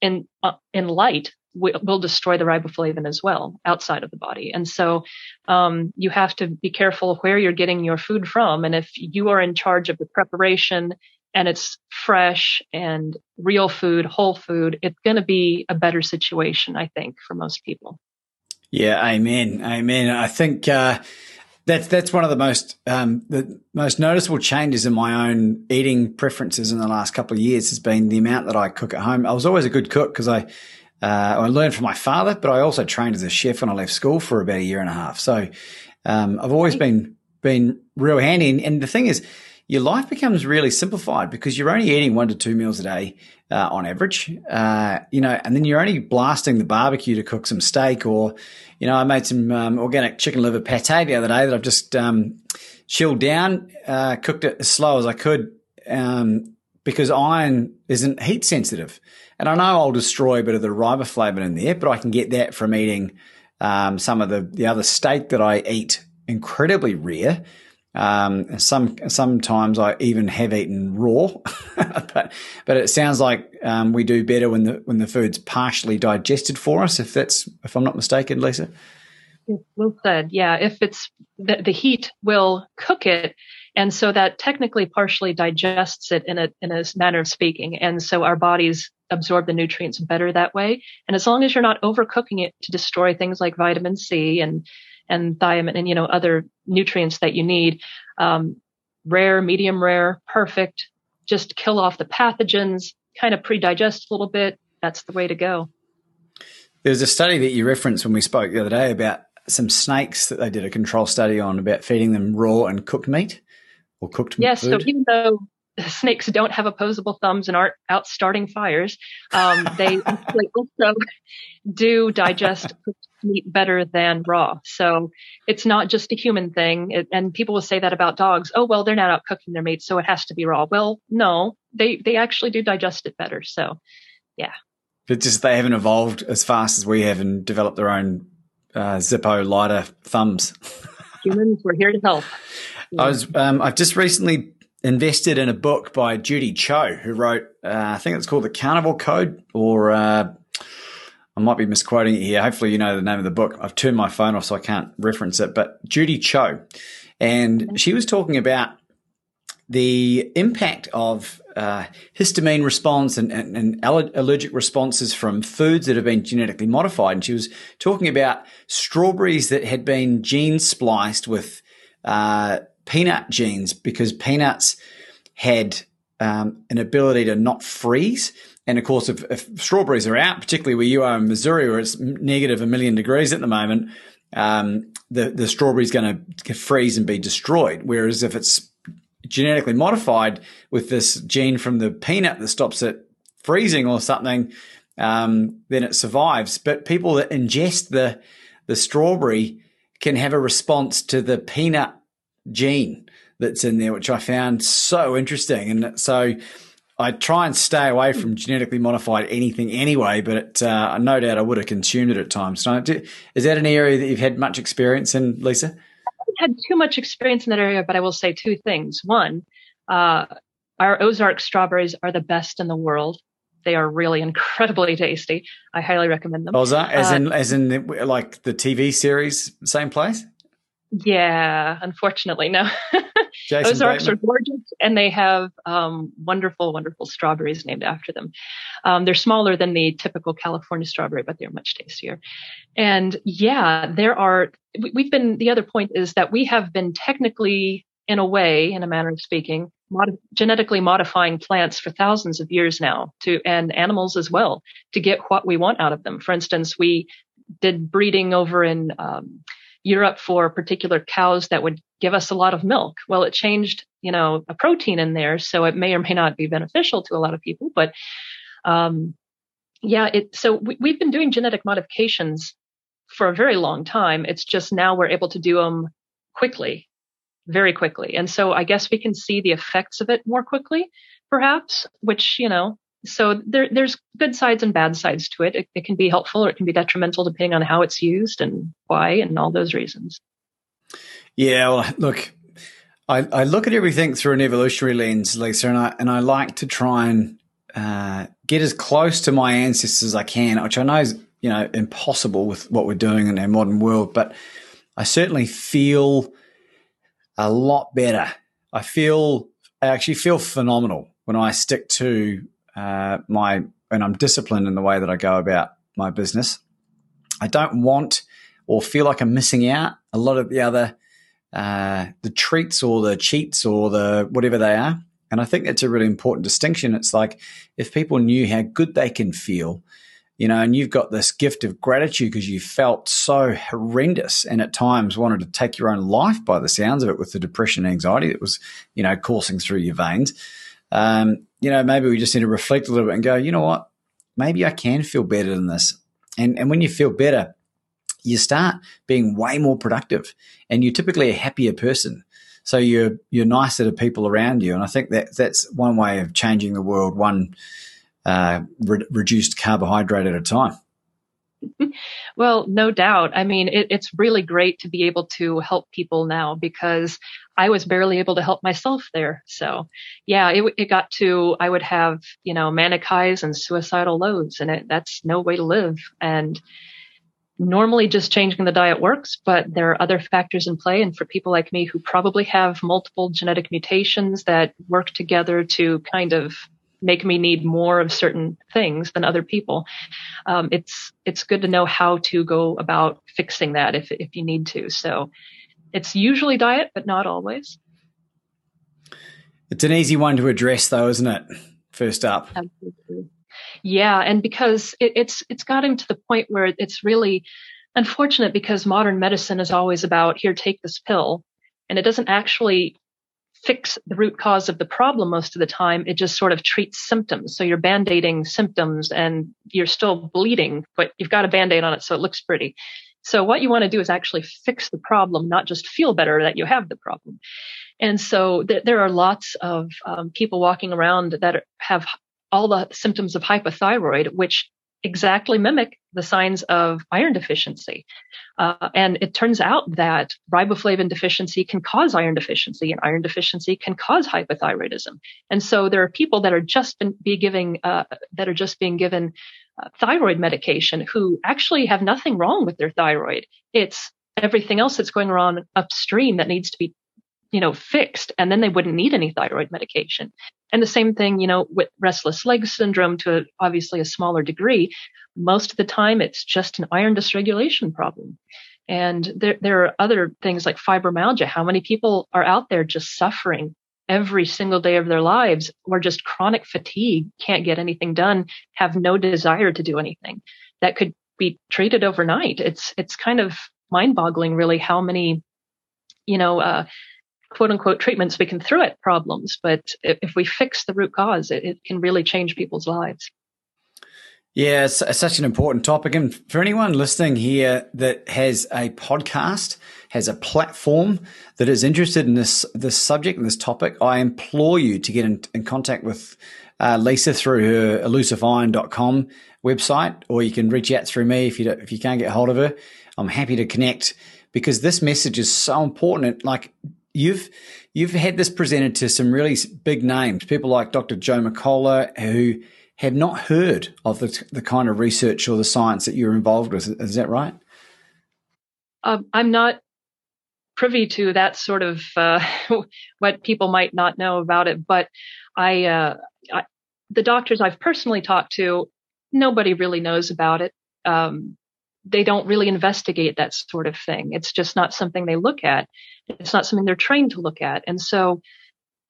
in uh, in light will, will, destroy the riboflavin as well outside of the body. And so um, you have to be careful where you're getting your food from. And if you are in charge of the preparation and it's fresh and real food, whole food, it's going to be a better situation, I think, for most people. Yeah, amen, amen. I think uh, that's that's one of the most um, the most noticeable changes in my own eating preferences in the last couple of years has been the amount that I cook at home. I was always a good cook because I uh, I learned from my father, but I also trained as a chef when I left school for about a year and a half. So um, I've always been been real handy. And, and the thing is, your life becomes really simplified because you're only eating one to two meals a day uh, on average, uh, you know, and then you're only blasting the barbecue to cook some steak or, you know, I made some um, organic chicken liver pate the other day that I've just um, chilled down, uh, cooked it as slow as I could um, because iron isn't heat sensitive. And I know I'll destroy a bit of the riboflavin in there, but I can get that from eating um, some of the, the other steak that I eat incredibly rare um, some sometimes I even have eaten raw, but but it sounds like um, we do better when the when the food's partially digested for us. If that's if I'm not mistaken, Lisa. Well said. Yeah, if it's the, the heat will cook it, and so that technically partially digests it in a in a manner of speaking, and so our bodies absorb the nutrients better that way. And as long as you're not overcooking it to destroy things like vitamin C and and thiamine and you know other nutrients that you need. Um, rare, medium rare, perfect. Just kill off the pathogens, kind of pre-digest a little bit. That's the way to go. There's a study that you referenced when we spoke the other day about some snakes that they did a control study on about feeding them raw and cooked meat or cooked meat. yes, food. so even though snakes don't have opposable thumbs and aren't out starting fires, um, they also do digest meat better than raw. So it's not just a human thing. It, and people will say that about dogs. Oh, well, they're not out cooking their meat, so it has to be raw. Well, no, they, they actually do digest it better. So yeah. But just they haven't evolved as fast as we have and developed their own uh, Zippo lighter thumbs. Humans, we're here to help. Yeah. I was, um, I've just recently invested in a book by Judy Cho, who wrote, uh, I think it's called The Carnivore Code or, uh, I might be misquoting it here. Hopefully, you know the name of the book. I've turned my phone off so I can't reference it. But Judy Cho, and she was talking about the impact of uh, histamine response and, and, and, allergic responses from foods that have been genetically modified. And she was talking about strawberries that had been gene spliced with uh, peanut genes because peanuts had um, an ability to not freeze. And of course, if, if, strawberries are out, particularly where you are in Missouri, where it's negative a million degrees at the moment, um, the the strawberry is going to freeze and be destroyed. Whereas if it's genetically modified with this gene from the peanut that stops it freezing or something, um, then it survives. But people that ingest the the strawberry can have a response to the peanut gene that's in there, which I found so interesting. And so I try and stay away from genetically modified anything anyway, but uh, no doubt I would have consumed it at times. So, is that an area that you've had much experience in, Lisa? I haven't had too much experience in that area, but I will say two things. One, uh, our Ozark strawberries are the best in the world. They are really incredibly tasty. I highly recommend them. That as uh, in as in like the TV series, same place? Yeah, unfortunately, no. Jason Ozarks are gorgeous, and they have um, wonderful, wonderful strawberries named after them. Um, they're smaller than the typical California strawberry, but they're much tastier. And yeah, there are. We've been. The other point is that we have been technically, in a way, in a manner of speaking, mod- genetically modifying plants for thousands of years now, to and animals as well, to get what we want out of them. For instance, we did breeding over in um, Europe for particular cows that would give us a lot of milk. Well, it changed, you know, a protein in there, so it may or may not be beneficial to a lot of people. But um, yeah, it. So we, we've been doing genetic modifications for a very long time. It's just now we're able to do them quickly, very quickly, and so I guess we can see the effects of it more quickly, perhaps. Which you know, so there, there's good sides and bad sides to it. it. It can be helpful or it can be detrimental depending on how it's used and why and all those reasons. Yeah, well, look, I, I look at everything through an evolutionary lens, Lisa, and I and I like to try and uh, get as close to my ancestors as I can, which I know is you know impossible with what we're doing in our modern world, but I certainly feel a lot better. I feel I actually feel phenomenal when I stick to uh, my and I'm disciplined in the way that I go about my business. I don't want or feel like I'm missing out a lot of the other uh, the treats or the cheats or the whatever they are. And I think that's a really important distinction. It's like if people knew how good they can feel, you know, and you've got this gift of gratitude because you felt so horrendous and at times wanted to take your own life by the sounds of it with the depression and anxiety that was, you know, coursing through your veins um, you know, maybe we just need to reflect a little bit and go, you know what, maybe I can feel better than this. And and when you feel better, you start being way more productive, and you're typically a happier person. So you're you're nicer to people around you, and I think that that's one way of changing the world, one uh, re- reduced carbohydrate at a time. well, no doubt. I mean, it, it's really great to be able to help people now because I was barely able to help myself there. So, yeah, it, it got to I would have you know manic highs and suicidal lows, and it, that's no way to live. And normally, just changing the diet works, but there are other factors in play. And for people like me who probably have multiple genetic mutations that work together to kind of make me need more of certain things than other people. Um, it's it's good to know how to go about fixing that if if you need to. So it's usually diet, but not always. It's an easy one to address, though, isn't it? First up. Absolutely. Yeah, and because it, it's it's gotten to the point where it's really unfortunate because modern medicine is always about here, take this pill, and it doesn't actually fix the root cause of the problem most of the time. It just sort of treats symptoms. So you're band-aiding symptoms and you're still bleeding, but you've got a band-aid on it so it looks pretty. So what you want to do is actually fix the problem, not just feel better that you have the problem. And so th- there are lots of um, people walking around that have all the symptoms of hypothyroid, which exactly mimic the signs of iron deficiency. Uh, and it turns out that riboflavin deficiency can cause iron deficiency, and iron deficiency can cause hypothyroidism. And so there are people that are just been, be giving uh, that are just being given uh, thyroid medication who actually have nothing wrong with their thyroid. It's everything else that's going on upstream that needs to be you know, fixed and then they wouldn't need any thyroid medication. And the same thing, you know, with restless leg syndrome to obviously a smaller degree. Most of the time, it's just an iron dysregulation problem. And there, there are other things like fibromyalgia. How many people are out there just suffering every single day of their lives or just chronic fatigue, can't get anything done, have no desire to do anything that could be treated overnight. It's, it's kind of mind boggling really how many, you know, uh, quote unquote treatments, we can throw at problems. But if we fix the root cause, it, it can really change people's lives. Yeah, it's, it's, such an important topic. And for anyone listening here that has a podcast, has a platform that is interested in this, this subject and this topic, I implore you to get in, in contact with uh, Lisa through her elusiveiron.com website, or you can reach out through me if you, if you can't get hold of her. I'm happy to connect because this message is so important. Like you've you've had this presented to some really big names, people like Dr. Joe McCullough, who have not heard of the, the kind of research or the science that you're involved with. Is that right? Uh, I'm not privy to that sort of uh, what people might not know about it, but I, uh, I, the doctors I've personally talked to, nobody really knows about it. Um, they don't really investigate that sort of thing. It's just not something they look at. It's not something they're trained to look at. And so,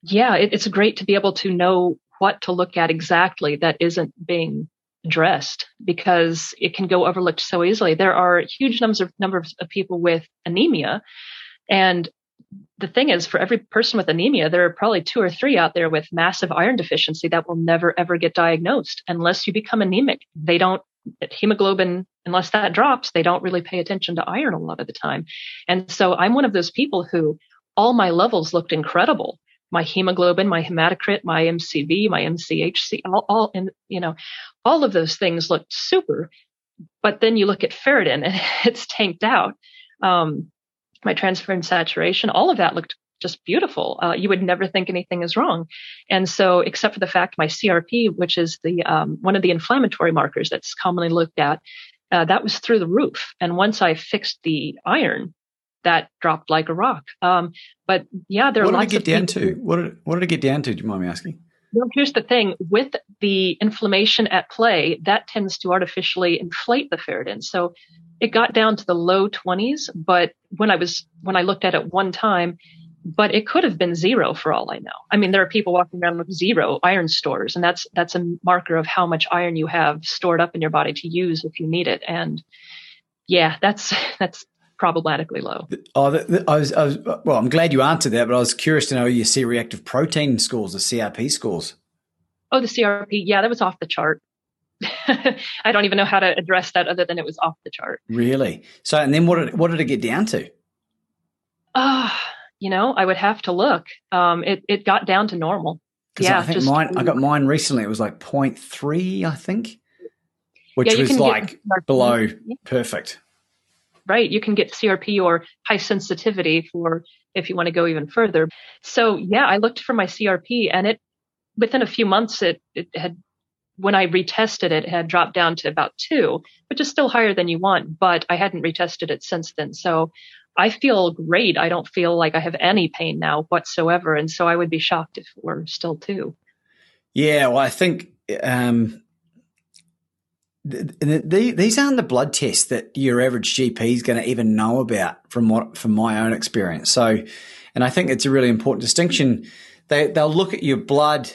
yeah, it, it's great to be able to know what to look at exactly that isn't being addressed because it can go overlooked so easily. There are huge numbers of numbers of people with anemia. And the thing is, for every person with anemia, there are probably two or three out there with massive iron deficiency that will never ever get diagnosed unless you become anemic. They don't hemoglobin, unless that drops, they don't really pay attention to iron a lot of the time. And so I'm one of those people who all my levels looked incredible. My hemoglobin, my hematocrit, my MCV, my MCHC, all, all and you know, all of those things looked super. But then you look at ferritin and it's tanked out. Um, my transferrin saturation, all of that looked just beautiful. Uh, you would never think anything is wrong. And so, except for the fact my CRP, which is the um, one of the inflammatory markers that's commonly looked at, uh, that was through the roof. And once I fixed the iron, that dropped like a rock. Um, but yeah, there what are lots of. What did it get down to? What did it, what did it get down to? Do you mind me asking? Well, here's the thing: with the inflammation at play, that tends to artificially inflate the ferritin. So it got down to the low 20s, but when I was when I looked at it one time, but it could have been zero for all I know. I mean, there are people walking around with zero iron stores, and that's that's a marker of how much iron you have stored up in your body to use if you need it. And yeah, that's that's problematically low. Oh, the, the, I, was, I was well. I'm glad you answered that, but I was curious to know your C-reactive protein scores, the CRP scores. Oh, the CRP, yeah, that was off the chart. I don't even know how to address that other than it was off the chart. Really? So, and then what did what did it get down to? Ah. Uh, you know, I would have to look. Um, it, it got down to normal. Yeah, I think just, mine, I got mine recently. It was like 0.3, I think, which yeah, was like below yeah. perfect. Right. You can get CRP or high sensitivity for if you want to go even further. So yeah, I looked for my CRP and it, within a few months, it, it had, when I retested it, it had dropped down to about two, which is still higher than you want, but I hadn't retested it since then. So I feel great. I don't feel like I have any pain now whatsoever. And so I would be shocked if it were still two. Yeah, well, I think um, the, the, these aren't the blood tests that your average GP is going to even know about from what from my own experience. So, and I think it's a really important distinction. They they'll look at your blood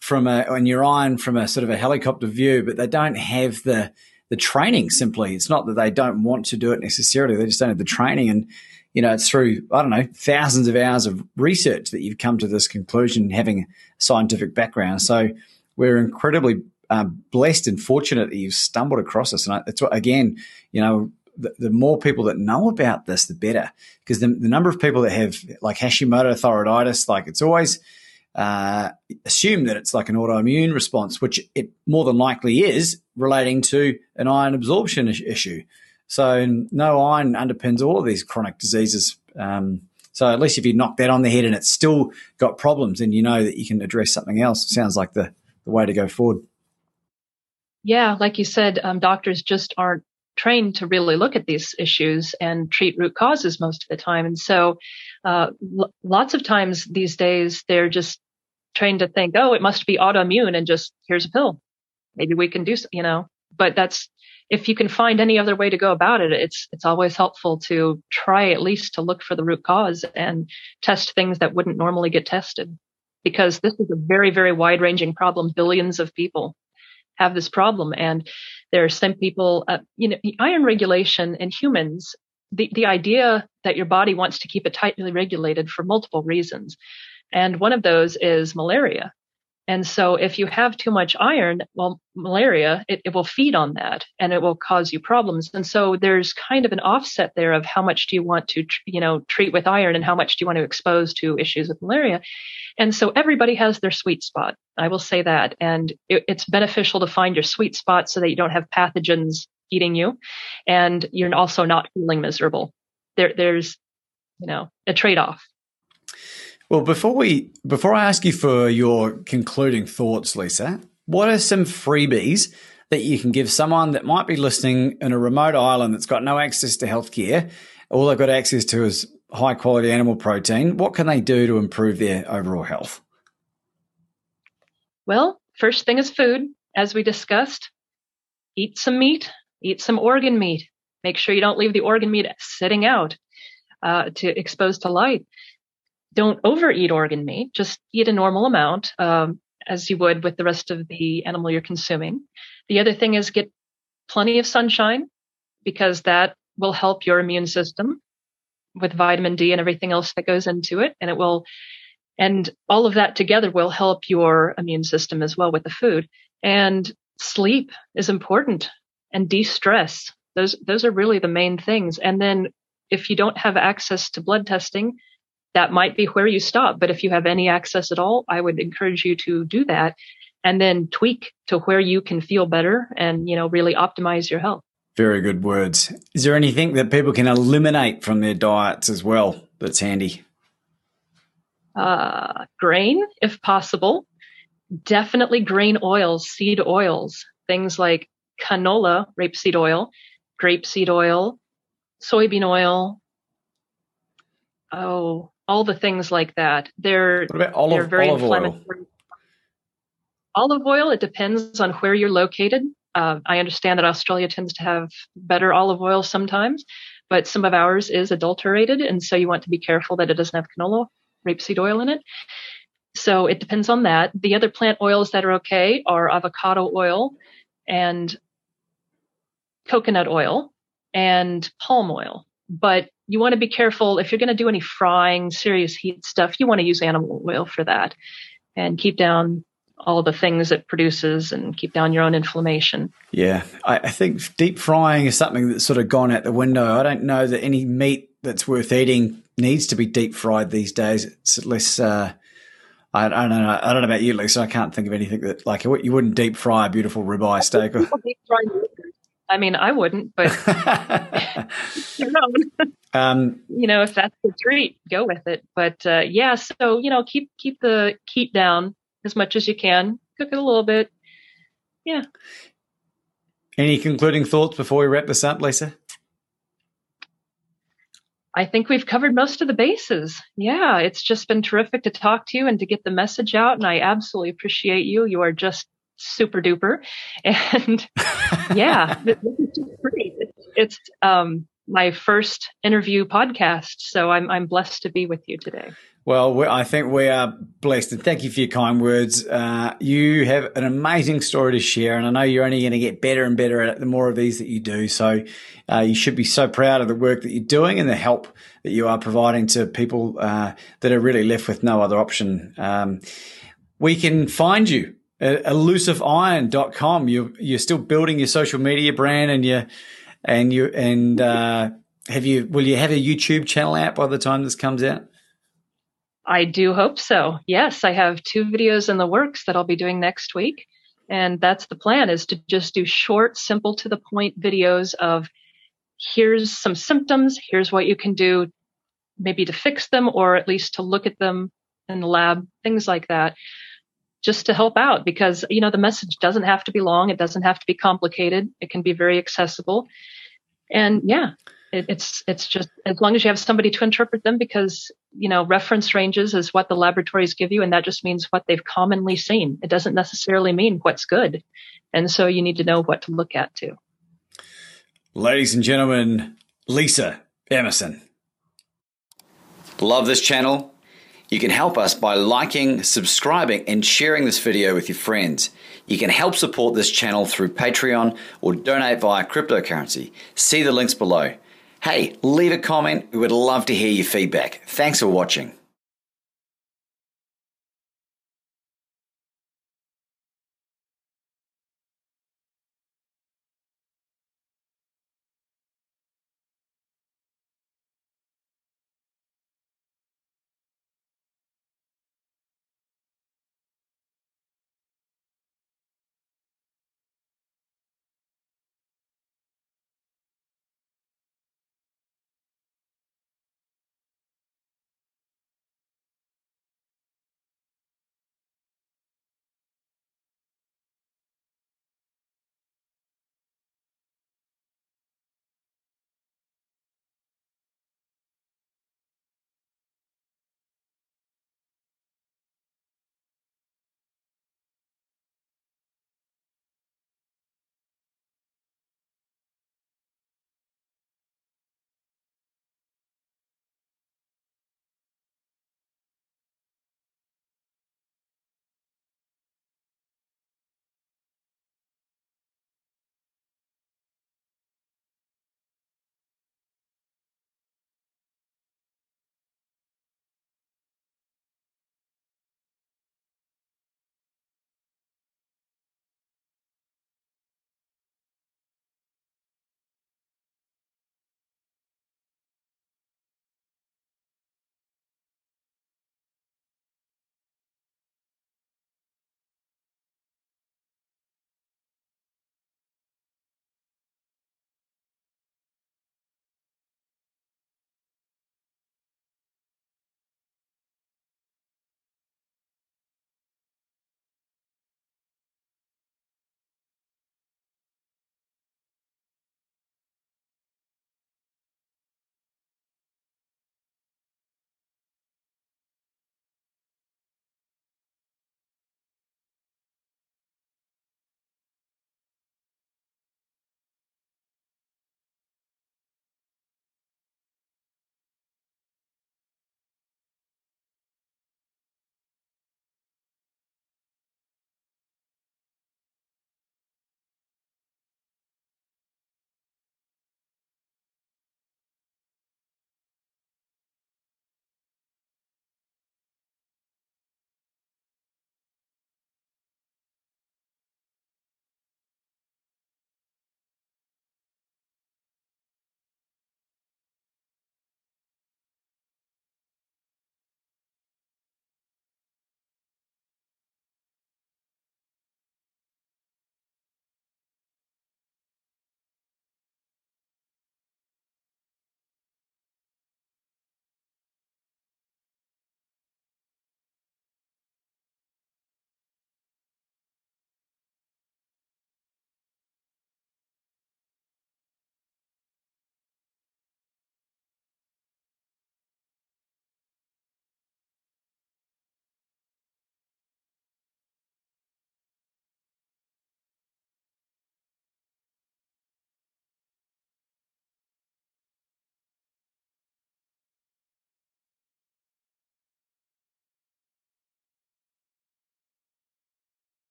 from a and your iron from a sort of a helicopter view, but they don't have the the training simply. It's not that they don't want to do it necessarily. They just don't have the training. And, you know, it's through, I don't know, thousands of hours of research that you've come to this conclusion, having a scientific background. So we're incredibly um, blessed and fortunate that you've stumbled across this. And it's again, you know, the, the, more people that know about this, the better. Because the, the number of people that have like Hashimoto thyroiditis, like it's always, uh, assume that it's like an autoimmune response, which it more than likely is relating to an iron absorption issue. So no iron underpins all of these chronic diseases. Um, so at least if you knock that on the head and it's still got problems, and you know that you can address something else, it sounds like the, the way to go forward. Yeah, like you said, um, doctors just aren't trained to really look at these issues and treat root causes most of the time. And so, uh, l- lots of times these days, they're just trained to think, oh, it must be autoimmune and just here's a pill. Maybe we can do, you know, but that's, if you can find any other way to go about it, it's, it's always helpful to try at least to look for the root cause and test things that wouldn't normally get tested because this is a very, very wide ranging problem. Billions of people have this problem. And there are some people, uh, you know, the iron regulation in humans, the, the idea that your body wants to keep it tightly regulated for multiple reasons. And one of those is malaria. And so if you have too much iron, well, malaria, it, it, will feed on that and it will cause you problems. And so there's kind of an offset there of how much do you want to, you know, treat with iron and how much do you want to expose to issues with malaria. And so everybody has their sweet spot. I will say that. And it, it's beneficial to find your sweet spot so that you don't have pathogens eating you and you're also not feeling miserable. There, there's, you know, a trade off. Well, before we before I ask you for your concluding thoughts, Lisa, what are some freebies that you can give someone that might be listening in a remote island that's got no access to healthcare? All they've got access to is high quality animal protein. What can they do to improve their overall health? Well, first thing is food, as we discussed. Eat some meat, eat some organ meat. Make sure you don't leave the organ meat sitting out uh, to expose to light. Don't overeat organ meat. Just eat a normal amount, um, as you would with the rest of the animal you're consuming. The other thing is get plenty of sunshine because that will help your immune system with vitamin D and everything else that goes into it. And it will, and all of that together will help your immune system as well with the food. And sleep is important and de-stress. Those, those are really the main things. And then if you don't have access to blood testing, that might be where you stop. But if you have any access at all, I would encourage you to do that and then tweak to where you can feel better and, you know, really optimize your health. Very good words. Is there anything that people can eliminate from their diets as well that's handy? Uh, grain, if possible. Definitely grain oils, seed oils, things like canola, rapeseed oil, grapeseed oil, soybean oil. Oh, all the things like that. They're, olive, they're very olive inflammatory. Oil? Olive oil, it depends on where you're located. Uh, I understand that Australia tends to have better olive oil sometimes, but some of ours is adulterated. And so you want to be careful that it doesn't have canola, rapeseed oil in it. So it depends on that. The other plant oils that are okay are avocado oil and coconut oil and palm oil. But you want to be careful if you're going to do any frying, serious heat stuff, you want to use animal oil for that and keep down all the things it produces and keep down your own inflammation. Yeah, I, I, think deep frying is something that's sort of gone out the window. I don't know that any meat that's worth eating needs to be deep fried these days. It's less. Uh, I, I, don't know. I don't know about you, Lisa. I can't think of anything that like you wouldn't deep fry a beautiful ribeye steak. I mean, I wouldn't, but you know, um, you know, if that's the treat, go with it. But uh, yeah, so you know, keep keep the heat down as much as you can. Cook it a little bit. Yeah. Any concluding thoughts before we wrap this up, Lisa? I think we've covered most of the bases. Yeah, it's just been terrific to talk to you and to get the message out. And I absolutely appreciate you. You are just super duper. And yeah, this is great. It's, it's um, my first interview podcast. So I'm, I'm blessed to be with you today. Well, I think we are blessed, and thank you for your kind words. Uh, you have an amazing story to share, and I know you're only going to get better and better at it the more of these that you do. So, uh, you should be so proud of the work that you're doing and the help that you are providing to people uh, that are really left with no other option. Um, we can find you elusiveiron.com. You're you're still building your social media brand, and you and you and uh, have you will you have a YouTube channel out by the time this comes out? I do hope so. Yes, I have two videos in the works that I'll be doing next week. And that's the plan is to just do short, simple to the point videos of here's some symptoms, here's what you can do maybe to fix them or at least to look at them in the lab, things like that, just to help out because, you know, the message doesn't have to be long. It doesn't have to be complicated. It can be very accessible. And yeah, it, it's it's just as long as you have somebody to interpret them because you know reference ranges is what the laboratories give you and that just means what they've commonly seen it doesn't necessarily mean what's good and so you need to know what to look at too ladies and gentlemen lisa emerson love this channel you can help us by liking subscribing and sharing this video with your friends you can help support this channel through patreon or donate via cryptocurrency see the links below Hey, leave a comment. We would love to hear your feedback. Thanks for watching.